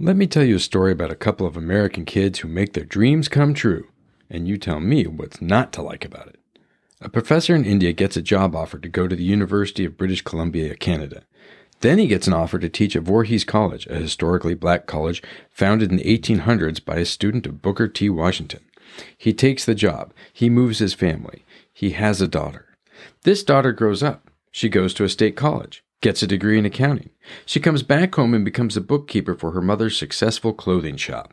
Let me tell you a story about a couple of American kids who make their dreams come true, and you tell me what's not to like about it. A professor in India gets a job offer to go to the University of British Columbia, Canada. Then he gets an offer to teach at Voorhees College, a historically black college founded in the 1800s by a student of Booker T. Washington. He takes the job. He moves his family. He has a daughter. This daughter grows up. She goes to a state college gets a degree in accounting. She comes back home and becomes a bookkeeper for her mother's successful clothing shop.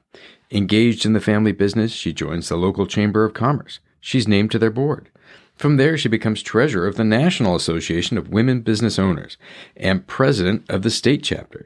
Engaged in the family business, she joins the local chamber of commerce. She's named to their board. From there, she becomes treasurer of the National Association of Women Business Owners and president of the state chapter.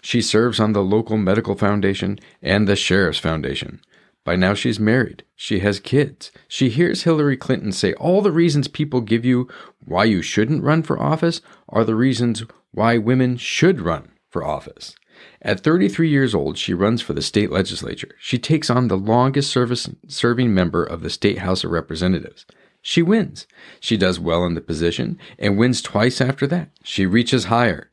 She serves on the local medical foundation and the sheriff's foundation. By now, she's married. She has kids. She hears Hillary Clinton say all the reasons people give you why you shouldn't run for office are the reasons why women should run for office. At 33 years old, she runs for the state legislature. She takes on the longest service serving member of the state House of Representatives. She wins. She does well in the position and wins twice after that. She reaches higher.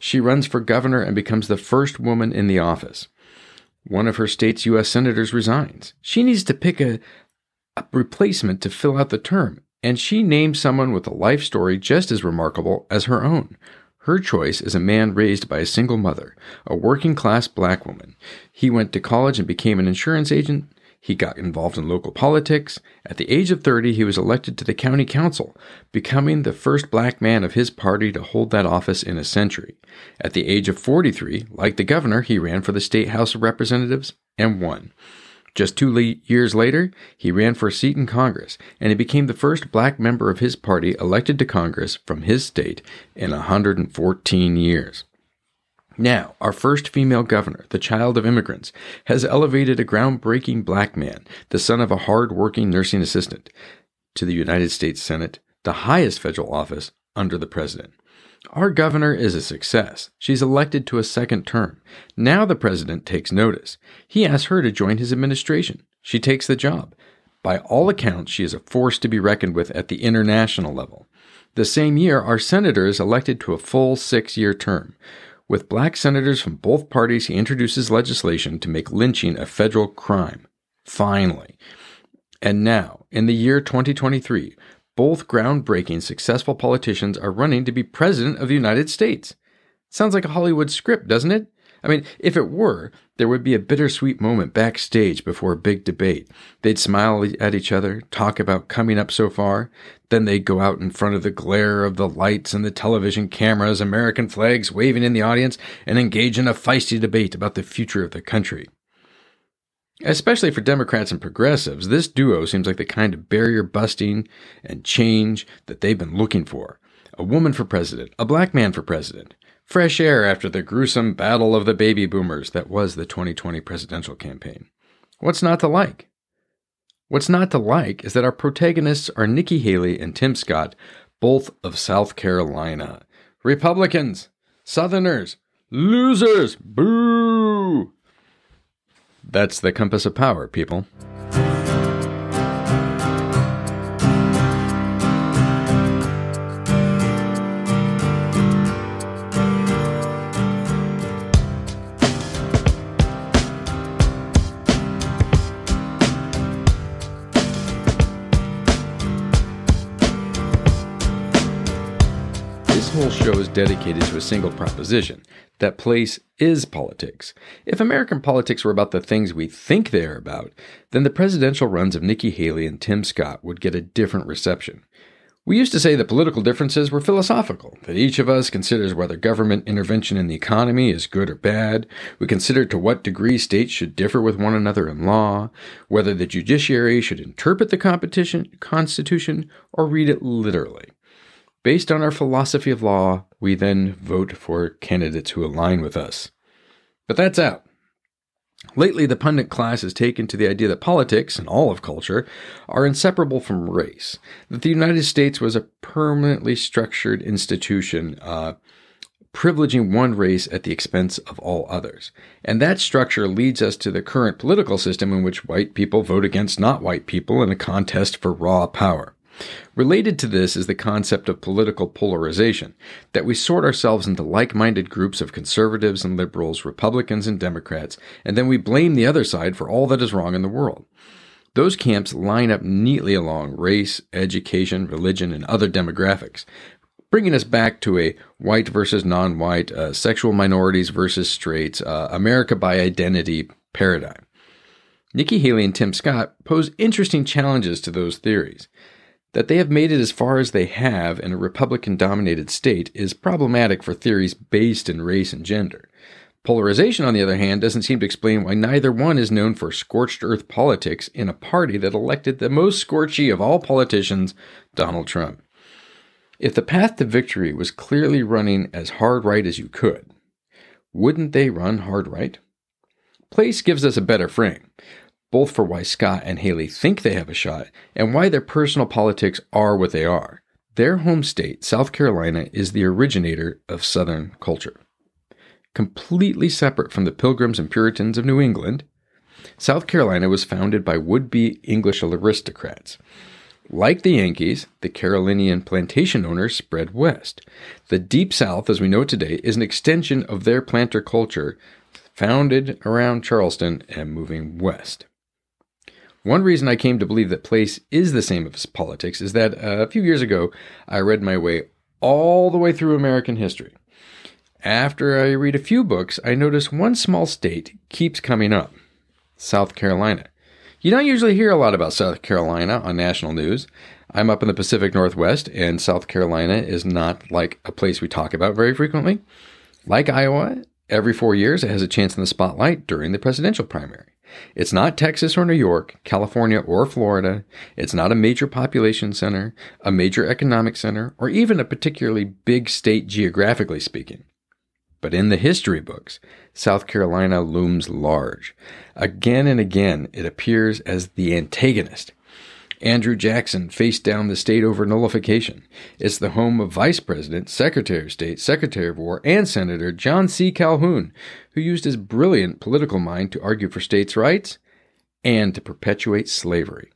She runs for governor and becomes the first woman in the office one of her state's U.S. senators resigns. She needs to pick a, a replacement to fill out the term, and she names someone with a life story just as remarkable as her own. Her choice is a man raised by a single mother, a working class black woman. He went to college and became an insurance agent. He got involved in local politics. At the age of 30, he was elected to the county council, becoming the first black man of his party to hold that office in a century. At the age of 43, like the governor, he ran for the state House of Representatives and won. Just two le- years later, he ran for a seat in Congress, and he became the first black member of his party elected to Congress from his state in 114 years. Now, our first female governor, the child of immigrants, has elevated a groundbreaking black man, the son of a hard working nursing assistant, to the United States Senate, the highest federal office under the president. Our governor is a success. She's elected to a second term. Now the president takes notice. He asks her to join his administration. She takes the job. By all accounts, she is a force to be reckoned with at the international level. The same year, our senator is elected to a full six year term. With black senators from both parties, he introduces legislation to make lynching a federal crime. Finally. And now, in the year 2023, both groundbreaking, successful politicians are running to be president of the United States. Sounds like a Hollywood script, doesn't it? I mean, if it were, there would be a bittersweet moment backstage before a big debate. They'd smile at each other, talk about coming up so far. Then they'd go out in front of the glare of the lights and the television cameras, American flags waving in the audience, and engage in a feisty debate about the future of the country. Especially for Democrats and progressives, this duo seems like the kind of barrier busting and change that they've been looking for. A woman for president, a black man for president. Fresh air after the gruesome battle of the baby boomers that was the 2020 presidential campaign. What's not to like? What's not to like is that our protagonists are Nikki Haley and Tim Scott, both of South Carolina. Republicans, Southerners, losers, boo! That's the compass of power, people. Is dedicated to a single proposition that place is politics. If American politics were about the things we think they are about, then the presidential runs of Nikki Haley and Tim Scott would get a different reception. We used to say that political differences were philosophical, that each of us considers whether government intervention in the economy is good or bad. We consider to what degree states should differ with one another in law, whether the judiciary should interpret the Constitution or read it literally. Based on our philosophy of law, we then vote for candidates who align with us. But that's out. Lately, the pundit class has taken to the idea that politics and all of culture are inseparable from race, that the United States was a permanently structured institution, uh, privileging one race at the expense of all others. And that structure leads us to the current political system in which white people vote against not white people in a contest for raw power. Related to this is the concept of political polarization, that we sort ourselves into like minded groups of conservatives and liberals, Republicans and Democrats, and then we blame the other side for all that is wrong in the world. Those camps line up neatly along race, education, religion, and other demographics, bringing us back to a white versus non white, uh, sexual minorities versus straights, uh, America by identity paradigm. Nikki Haley and Tim Scott pose interesting challenges to those theories. That they have made it as far as they have in a Republican dominated state is problematic for theories based in race and gender. Polarization, on the other hand, doesn't seem to explain why neither one is known for scorched earth politics in a party that elected the most scorchy of all politicians, Donald Trump. If the path to victory was clearly running as hard right as you could, wouldn't they run hard right? Place gives us a better frame, both for why Scott and Haley think they have a shot and why their personal politics are what they are. Their home state, South Carolina, is the originator of Southern culture. Completely separate from the Pilgrims and Puritans of New England, South Carolina was founded by would be English aristocrats. Like the Yankees, the Carolinian plantation owners spread west. The Deep South, as we know today, is an extension of their planter culture founded around Charleston and moving west. One reason I came to believe that place is the same as politics is that uh, a few years ago I read my way all the way through American history. After I read a few books, I notice one small state keeps coming up South Carolina. You don't usually hear a lot about South Carolina on national news. I'm up in the Pacific Northwest, and South Carolina is not like a place we talk about very frequently. Like Iowa, Every four years, it has a chance in the spotlight during the presidential primary. It's not Texas or New York, California or Florida. It's not a major population center, a major economic center, or even a particularly big state geographically speaking. But in the history books, South Carolina looms large. Again and again, it appears as the antagonist, Andrew Jackson faced down the state over nullification. It's the home of Vice President, Secretary of State, Secretary of War, and Senator John C. Calhoun, who used his brilliant political mind to argue for states' rights and to perpetuate slavery.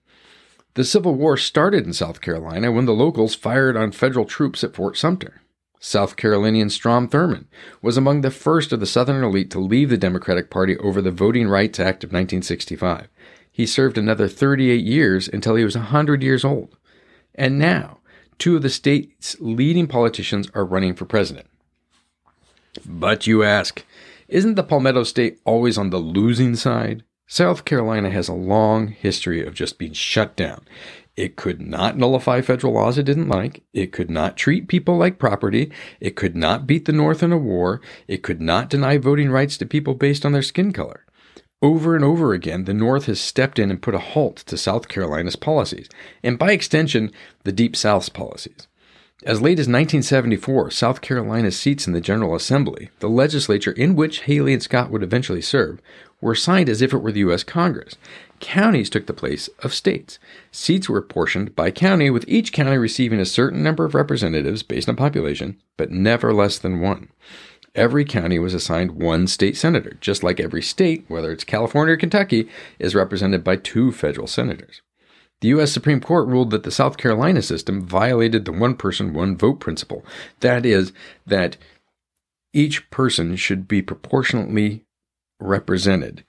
The Civil War started in South Carolina when the locals fired on federal troops at Fort Sumter. South Carolinian Strom Thurmond was among the first of the Southern elite to leave the Democratic Party over the Voting Rights Act of 1965. He served another 38 years until he was 100 years old. And now, two of the state's leading politicians are running for president. But you ask, isn't the Palmetto State always on the losing side? South Carolina has a long history of just being shut down. It could not nullify federal laws it didn't like. It could not treat people like property. It could not beat the North in a war. It could not deny voting rights to people based on their skin color. Over and over again, the North has stepped in and put a halt to South Carolina's policies, and by extension, the Deep South's policies. As late as 1974, South Carolina's seats in the General Assembly, the legislature in which Haley and Scott would eventually serve, were assigned as if it were the U.S. Congress. Counties took the place of states. Seats were apportioned by county, with each county receiving a certain number of representatives based on population, but never less than one every county was assigned one state senator, just like every state, whether it's California or Kentucky, is represented by two federal senators. The U.S. Supreme Court ruled that the South Carolina system violated the one person, one vote principle. That is, that each person should be proportionately represented.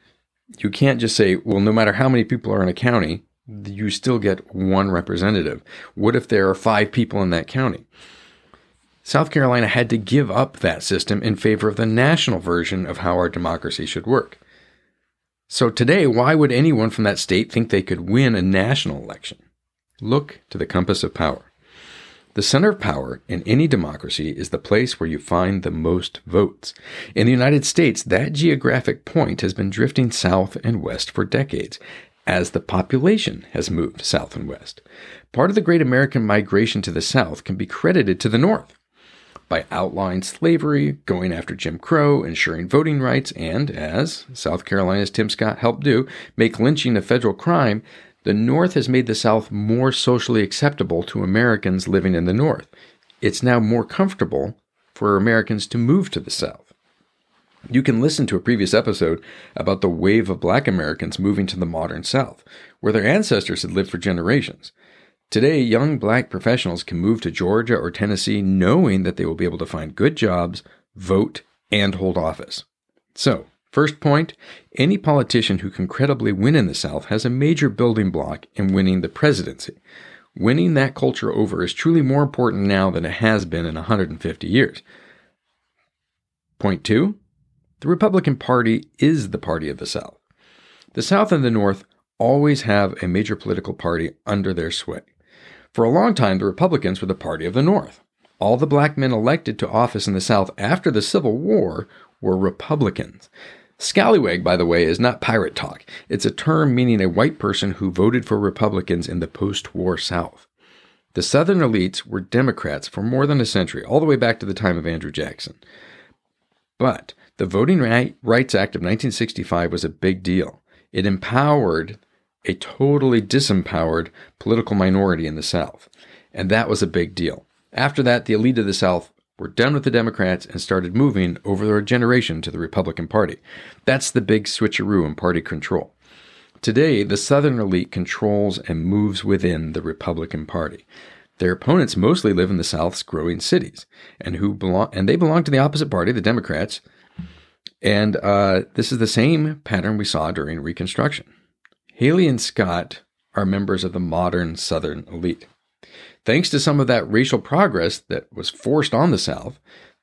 You can't just say, well, no matter how many people are in a county, you still get one representative. What if there are five people in that county? South Carolina had to give up that system in favor of the national version of how our democracy should work. So today, why would anyone from that state think they could win a national election? Look to the compass of power. The center of power in any democracy is the place where you find the most votes. In the United States, that geographic point has been drifting south and west for decades as the population has moved south and west. Part of the great American migration to the south can be credited to the north by outlawing slavery, going after Jim Crow, ensuring voting rights, and, as South Carolina's Tim Scott helped do, make lynching a federal crime, the North has made the South more socially acceptable to Americans living in the North. It's now more comfortable for Americans to move to the South. You can listen to a previous episode about the wave of black Americans moving to the modern South, where their ancestors had lived for generations. Today, young black professionals can move to Georgia or Tennessee knowing that they will be able to find good jobs, vote, and hold office. So, first point any politician who can credibly win in the South has a major building block in winning the presidency. Winning that culture over is truly more important now than it has been in 150 years. Point two the Republican Party is the party of the South. The South and the North always have a major political party under their sway. For a long time, the Republicans were the party of the North. All the black men elected to office in the South after the Civil War were Republicans. Scallywag, by the way, is not pirate talk. It's a term meaning a white person who voted for Republicans in the post war South. The Southern elites were Democrats for more than a century, all the way back to the time of Andrew Jackson. But the Voting Rights Act of 1965 was a big deal. It empowered a totally disempowered political minority in the South, and that was a big deal. After that, the elite of the South were done with the Democrats and started moving over a generation to the Republican Party. That's the big switcheroo in party control. Today, the Southern elite controls and moves within the Republican Party. Their opponents mostly live in the South's growing cities, and who belong and they belong to the opposite party, the Democrats. And uh, this is the same pattern we saw during Reconstruction. Haley and Scott are members of the modern Southern elite. Thanks to some of that racial progress that was forced on the South,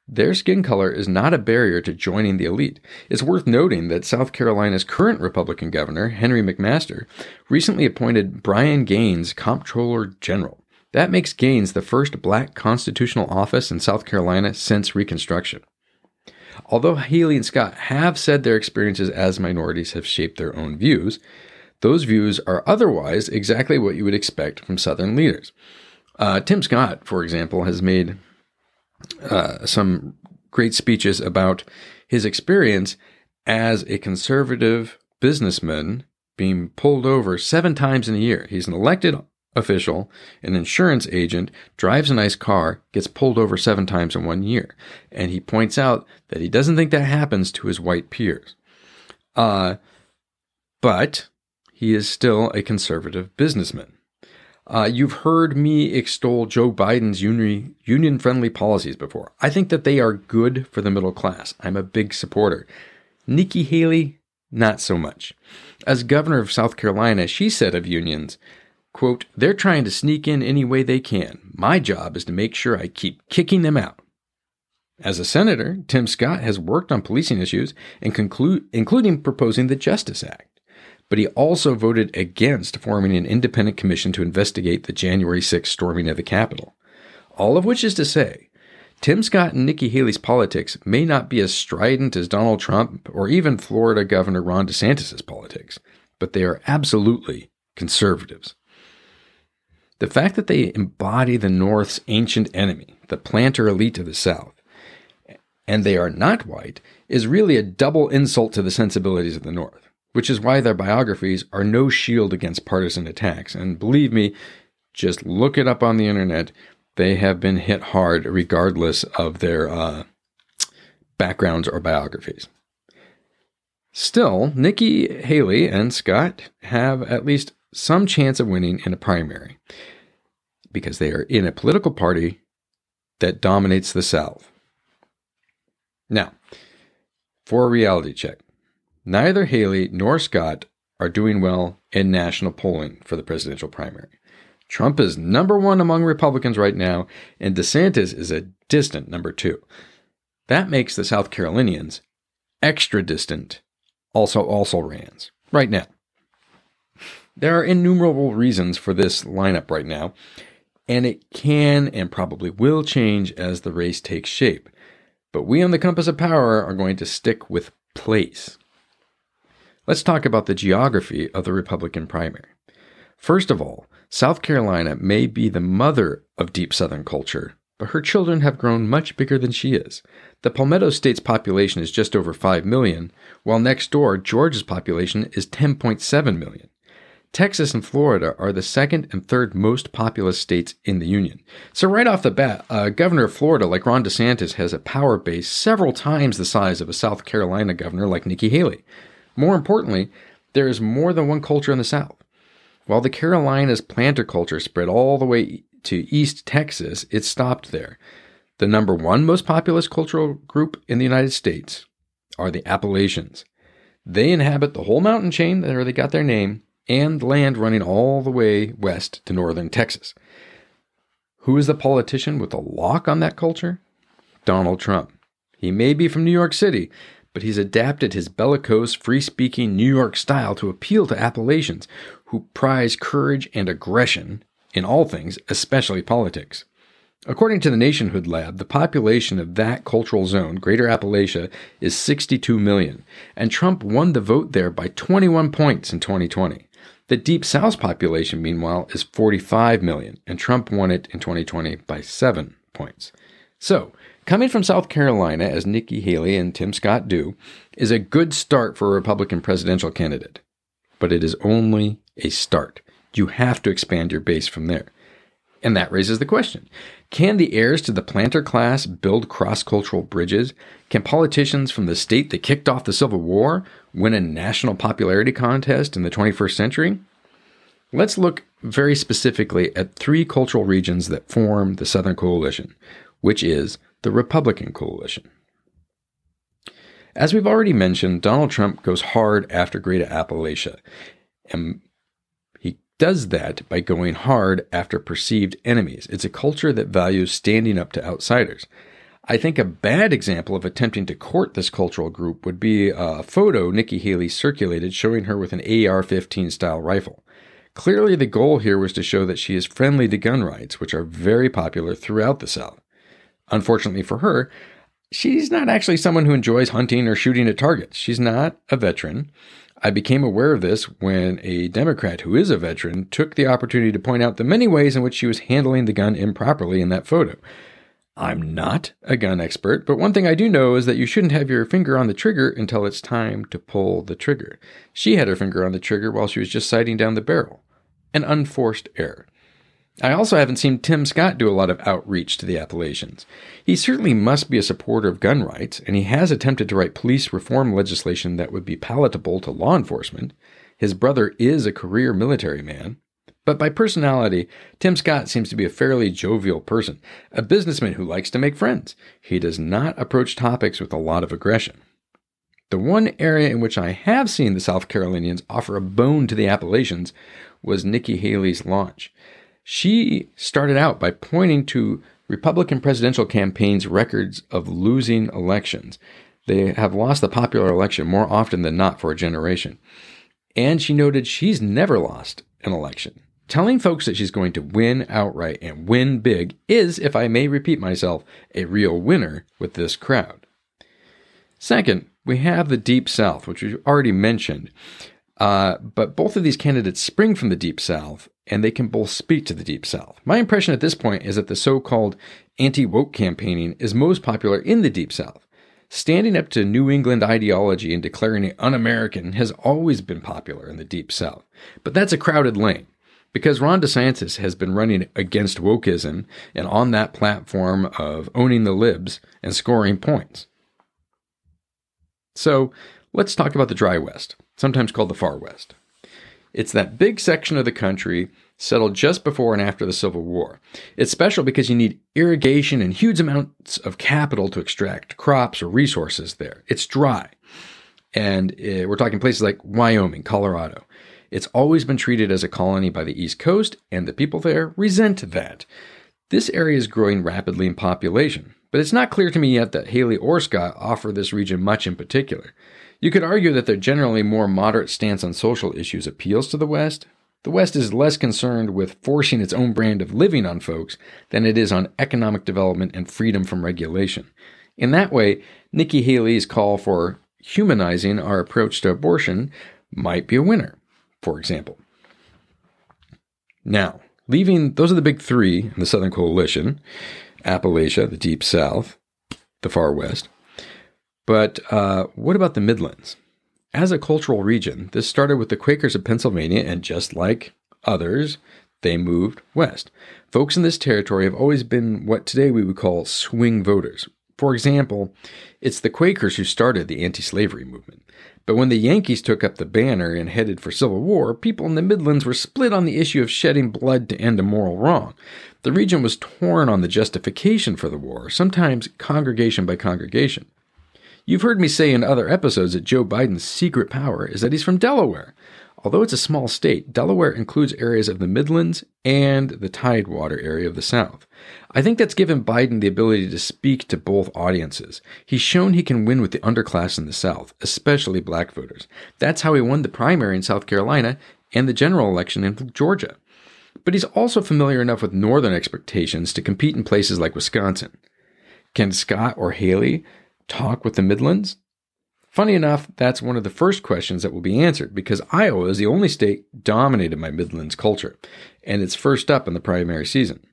their skin color is not a barrier to joining the elite. It's worth noting that South Carolina's current Republican governor, Henry McMaster, recently appointed Brian Gaines Comptroller General. That makes Gaines the first black constitutional office in South Carolina since Reconstruction. Although Haley and Scott have said their experiences as minorities have shaped their own views, those views are otherwise exactly what you would expect from Southern leaders. Uh, Tim Scott, for example, has made uh, some great speeches about his experience as a conservative businessman being pulled over seven times in a year. He's an elected official, an insurance agent, drives a nice car, gets pulled over seven times in one year. And he points out that he doesn't think that happens to his white peers. Uh, but he is still a conservative businessman. Uh, you've heard me extol Joe Biden's union friendly policies before. I think that they are good for the middle class. I'm a big supporter. Nikki Haley, not so much. As governor of South Carolina, she said of unions, quote, they're trying to sneak in any way they can. My job is to make sure I keep kicking them out. As a senator, Tim Scott has worked on policing issues and conclude, including proposing the Justice Act but he also voted against forming an independent commission to investigate the January 6 storming of the Capitol. All of which is to say, Tim Scott and Nikki Haley's politics may not be as strident as Donald Trump or even Florida Governor Ron DeSantis' politics, but they are absolutely conservatives. The fact that they embody the North's ancient enemy, the planter elite of the South, and they are not white, is really a double insult to the sensibilities of the North which is why their biographies are no shield against partisan attacks. And believe me, just look it up on the internet. They have been hit hard regardless of their uh, backgrounds or biographies. Still, Nikki Haley and Scott have at least some chance of winning in a primary because they are in a political party that dominates the South. Now, for a reality check, Neither Haley nor Scott are doing well in national polling for the presidential primary. Trump is number one among Republicans right now, and DeSantis is a distant number two. That makes the South Carolinians extra distant, also also rans right now. There are innumerable reasons for this lineup right now, and it can and probably will change as the race takes shape. But we on the Compass of Power are going to stick with place. Let's talk about the geography of the Republican primary. First of all, South Carolina may be the mother of deep Southern culture, but her children have grown much bigger than she is. The Palmetto State's population is just over 5 million, while next door, Georgia's population is 10.7 million. Texas and Florida are the second and third most populous states in the Union. So, right off the bat, a governor of Florida like Ron DeSantis has a power base several times the size of a South Carolina governor like Nikki Haley. More importantly, there is more than one culture in the South. While the Carolinas planter culture spread all the way to East Texas, it stopped there. The number one most populous cultural group in the United States are the Appalachians. They inhabit the whole mountain chain where they got their name and land running all the way west to northern Texas. Who is the politician with the lock on that culture? Donald Trump. He may be from New York City, but he's adapted his bellicose, free speaking New York style to appeal to Appalachians who prize courage and aggression in all things, especially politics. According to the Nationhood Lab, the population of that cultural zone, Greater Appalachia, is 62 million, and Trump won the vote there by 21 points in 2020. The Deep South population, meanwhile, is 45 million, and Trump won it in 2020 by 7 points. So, coming from South Carolina, as Nikki Haley and Tim Scott do, is a good start for a Republican presidential candidate. But it is only a start. You have to expand your base from there. And that raises the question Can the heirs to the planter class build cross cultural bridges? Can politicians from the state that kicked off the Civil War win a national popularity contest in the 21st century? Let's look very specifically at three cultural regions that form the Southern Coalition, which is the Republican Coalition. As we've already mentioned, Donald Trump goes hard after Greater Appalachia, and he does that by going hard after perceived enemies. It's a culture that values standing up to outsiders. I think a bad example of attempting to court this cultural group would be a photo Nikki Haley circulated showing her with an AR 15 style rifle. Clearly, the goal here was to show that she is friendly to gun rights, which are very popular throughout the South. Unfortunately for her, she's not actually someone who enjoys hunting or shooting at targets. She's not a veteran. I became aware of this when a Democrat who is a veteran took the opportunity to point out the many ways in which she was handling the gun improperly in that photo. I'm not a gun expert, but one thing I do know is that you shouldn't have your finger on the trigger until it's time to pull the trigger. She had her finger on the trigger while she was just sighting down the barrel. An unforced error. I also haven't seen Tim Scott do a lot of outreach to the Appalachians. He certainly must be a supporter of gun rights, and he has attempted to write police reform legislation that would be palatable to law enforcement. His brother is a career military man. But by personality, Tim Scott seems to be a fairly jovial person, a businessman who likes to make friends. He does not approach topics with a lot of aggression. The one area in which I have seen the South Carolinians offer a bone to the Appalachians was Nikki Haley's launch. She started out by pointing to Republican presidential campaigns' records of losing elections. They have lost the popular election more often than not for a generation. And she noted she's never lost an election. Telling folks that she's going to win outright and win big is, if I may repeat myself, a real winner with this crowd. Second, we have the Deep South, which we've already mentioned. Uh, but both of these candidates spring from the Deep South, and they can both speak to the Deep South. My impression at this point is that the so called anti woke campaigning is most popular in the Deep South. Standing up to New England ideology and declaring it un American has always been popular in the Deep South. But that's a crowded lane because Ron DeSantis has been running against wokeism and on that platform of owning the libs and scoring points. So let's talk about the dry West, sometimes called the far West. It's that big section of the country settled just before and after the Civil War. It's special because you need irrigation and huge amounts of capital to extract crops or resources there. It's dry. And uh, we're talking places like Wyoming, Colorado. It's always been treated as a colony by the East Coast, and the people there resent that. This area is growing rapidly in population, but it's not clear to me yet that Haley or Scott offer this region much in particular. You could argue that their generally more moderate stance on social issues appeals to the West. The West is less concerned with forcing its own brand of living on folks than it is on economic development and freedom from regulation. In that way, Nikki Haley's call for humanizing our approach to abortion might be a winner, for example. Now, leaving those are the big three in the Southern Coalition Appalachia, the Deep South, the Far West. But uh, what about the Midlands? As a cultural region, this started with the Quakers of Pennsylvania, and just like others, they moved west. Folks in this territory have always been what today we would call swing voters. For example, it's the Quakers who started the anti slavery movement. But when the Yankees took up the banner and headed for civil war, people in the Midlands were split on the issue of shedding blood to end a moral wrong. The region was torn on the justification for the war, sometimes congregation by congregation. You've heard me say in other episodes that Joe Biden's secret power is that he's from Delaware. Although it's a small state, Delaware includes areas of the Midlands and the Tidewater area of the South. I think that's given Biden the ability to speak to both audiences. He's shown he can win with the underclass in the South, especially black voters. That's how he won the primary in South Carolina and the general election in Georgia. But he's also familiar enough with northern expectations to compete in places like Wisconsin. Can Scott or Haley talk with the Midlands? Funny enough, that's one of the first questions that will be answered because Iowa is the only state dominated by Midlands culture, and it's first up in the primary season.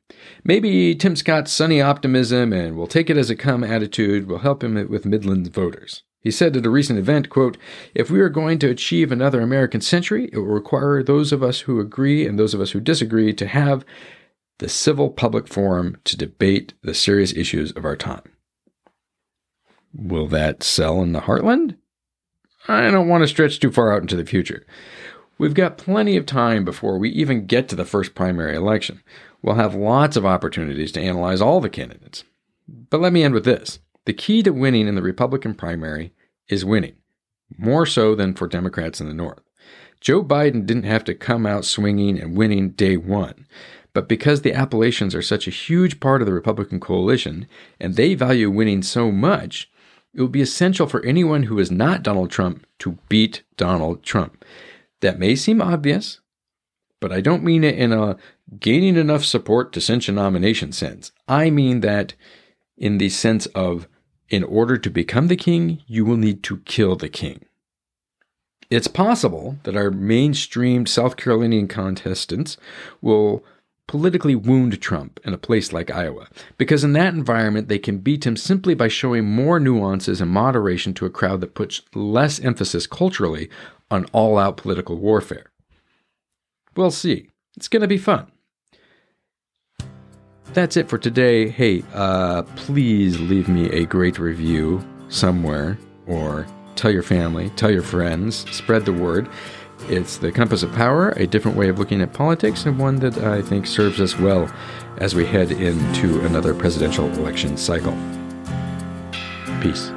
Maybe Tim Scott's sunny optimism and we'll take it as a come attitude will help him with Midlands voters. He said at a recent event, quote, If we are going to achieve another American century, it will require those of us who agree and those of us who disagree to have the civil public forum to debate the serious issues of our time. Will that sell in the heartland? I don't want to stretch too far out into the future. We've got plenty of time before we even get to the first primary election. We'll have lots of opportunities to analyze all the candidates. But let me end with this the key to winning in the Republican primary is winning, more so than for Democrats in the North. Joe Biden didn't have to come out swinging and winning day one. But because the Appalachians are such a huge part of the Republican coalition and they value winning so much, it will be essential for anyone who is not Donald Trump to beat Donald Trump. That may seem obvious, but I don't mean it in a gaining enough support to cinch a nomination sense. I mean that in the sense of in order to become the king, you will need to kill the king. It's possible that our mainstreamed South Carolinian contestants will politically wound Trump in a place like Iowa, because in that environment they can beat him simply by showing more nuances and moderation to a crowd that puts less emphasis culturally on all out political warfare. We'll see. It's going to be fun. That's it for today. Hey, uh, please leave me a great review somewhere or tell your family, tell your friends, spread the word. It's the compass of power, a different way of looking at politics, and one that I think serves us well as we head into another presidential election cycle. Peace.